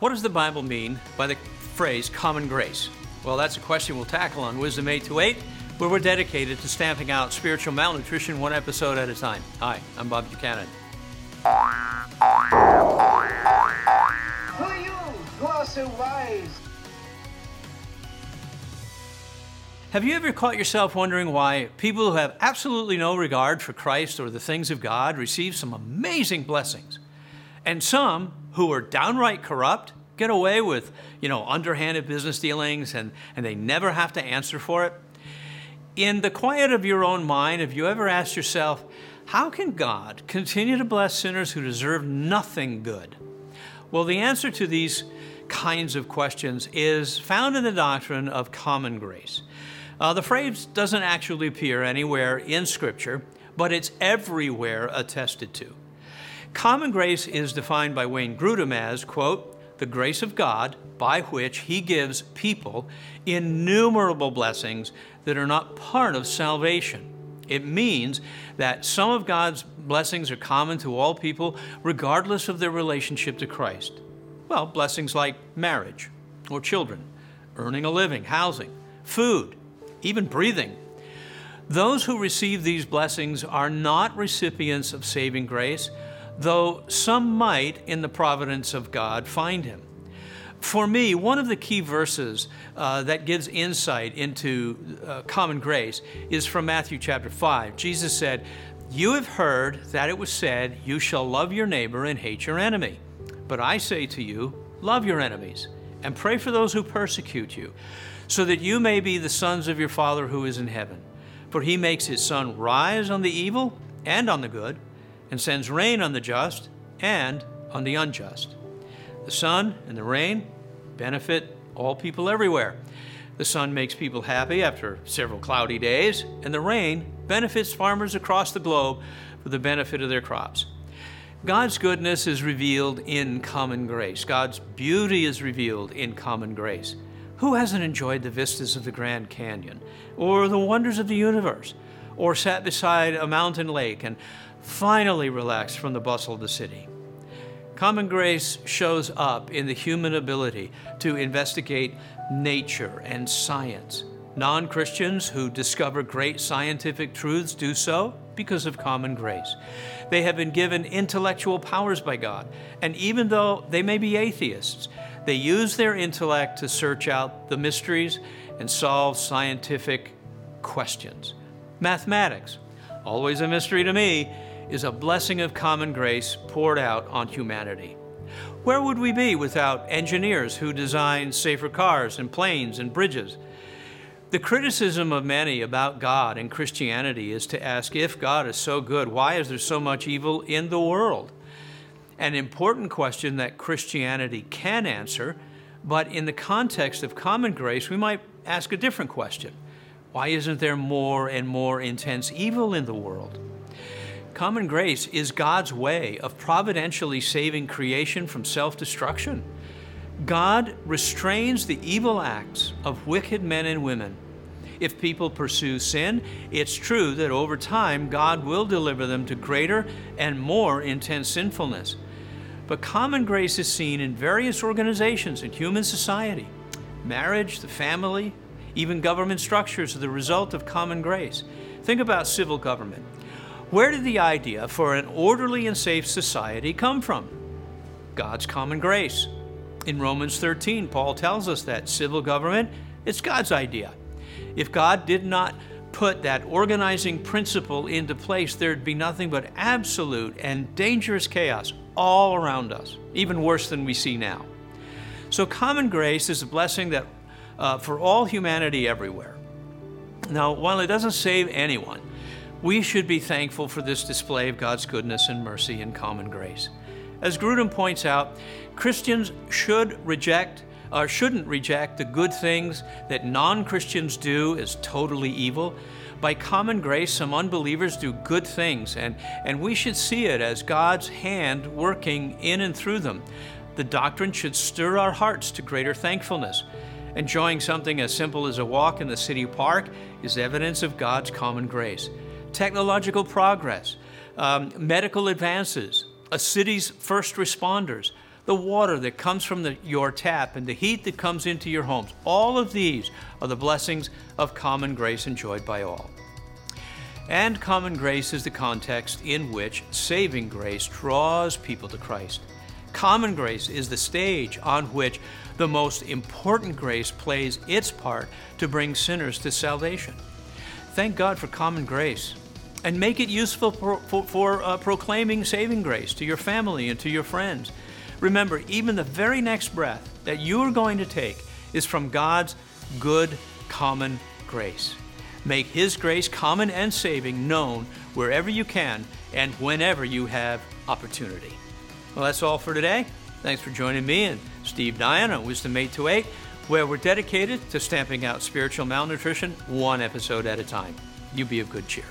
What does the Bible mean by the phrase common grace? Well, that's a question we'll tackle on Wisdom 828, where we're dedicated to stamping out spiritual malnutrition one episode at a time. Hi, I'm Bob Buchanan. Who are you, who are so wise? Have you ever caught yourself wondering why people who have absolutely no regard for Christ or the things of God receive some amazing blessings? And some who are downright corrupt get away with, you know, underhanded business dealings and, and they never have to answer for it. In the quiet of your own mind, have you ever asked yourself, how can God continue to bless sinners who deserve nothing good? Well, the answer to these kinds of questions is found in the doctrine of common grace. Uh, the phrase doesn't actually appear anywhere in Scripture, but it's everywhere attested to. Common grace is defined by Wayne Grudem as, quote, the grace of God by which He gives people innumerable blessings that are not part of salvation. It means that some of God's blessings are common to all people, regardless of their relationship to Christ. Well, blessings like marriage or children, earning a living, housing, food, even breathing. Those who receive these blessings are not recipients of saving grace, though some might, in the providence of God, find him. For me, one of the key verses uh, that gives insight into uh, common grace is from Matthew chapter 5. Jesus said, You have heard that it was said, You shall love your neighbor and hate your enemy. But I say to you, love your enemies and pray for those who persecute you, so that you may be the sons of your Father who is in heaven. For he makes his sun rise on the evil and on the good and sends rain on the just and on the unjust. The sun and the rain benefit all people everywhere. The sun makes people happy after several cloudy days, and the rain benefits farmers across the globe for the benefit of their crops. God's goodness is revealed in common grace. God's beauty is revealed in common grace. Who hasn't enjoyed the vistas of the Grand Canyon, or the wonders of the universe, or sat beside a mountain lake and finally relax from the bustle of the city. Common grace shows up in the human ability to investigate nature and science. Non Christians who discover great scientific truths do so because of common grace. They have been given intellectual powers by God, and even though they may be atheists, they use their intellect to search out the mysteries and solve scientific questions. Mathematics, always a mystery to me, is a blessing of common grace poured out on humanity. Where would we be without engineers who design safer cars and planes and bridges? The criticism of many about God and Christianity is to ask if God is so good, why is there so much evil in the world? An important question that Christianity can answer, but in the context of common grace, we might ask a different question. Why isn't there more and more intense evil in the world? Common grace is God's way of providentially saving creation from self destruction. God restrains the evil acts of wicked men and women. If people pursue sin, it's true that over time God will deliver them to greater and more intense sinfulness. But common grace is seen in various organizations in human society. Marriage, the family, even government structures are the result of common grace. Think about civil government. Where did the idea for an orderly and safe society come from? God's common grace. In Romans 13, Paul tells us that civil government, it's God's idea. If God did not put that organizing principle into place, there'd be nothing but absolute and dangerous chaos all around us, even worse than we see now. So, common grace is a blessing that uh, for all humanity everywhere. Now, while it doesn't save anyone, we should be thankful for this display of God's goodness and mercy and common grace. As Grudem points out, Christians should reject or shouldn't reject the good things that non-Christians do as totally evil. By common grace, some unbelievers do good things, and, and we should see it as God's hand working in and through them. The doctrine should stir our hearts to greater thankfulness. Enjoying something as simple as a walk in the city park is evidence of God's common grace technological progress, um, medical advances, a city's first responders, the water that comes from the, your tap, and the heat that comes into your homes. All of these are the blessings of common grace enjoyed by all. And common grace is the context in which saving grace draws people to Christ. Common grace is the stage on which the most important grace plays its part to bring sinners to salvation. Thank God for common grace and make it useful for, for, for uh, proclaiming saving grace to your family and to your friends. Remember, even the very next breath that you are going to take is from God's good common grace. Make His grace, common and saving, known wherever you can and whenever you have opportunity. Well, that's all for today. Thanks for joining me and Steve Dyan on Wisdom 828, where we're dedicated to stamping out spiritual malnutrition one episode at a time. You be of good cheer.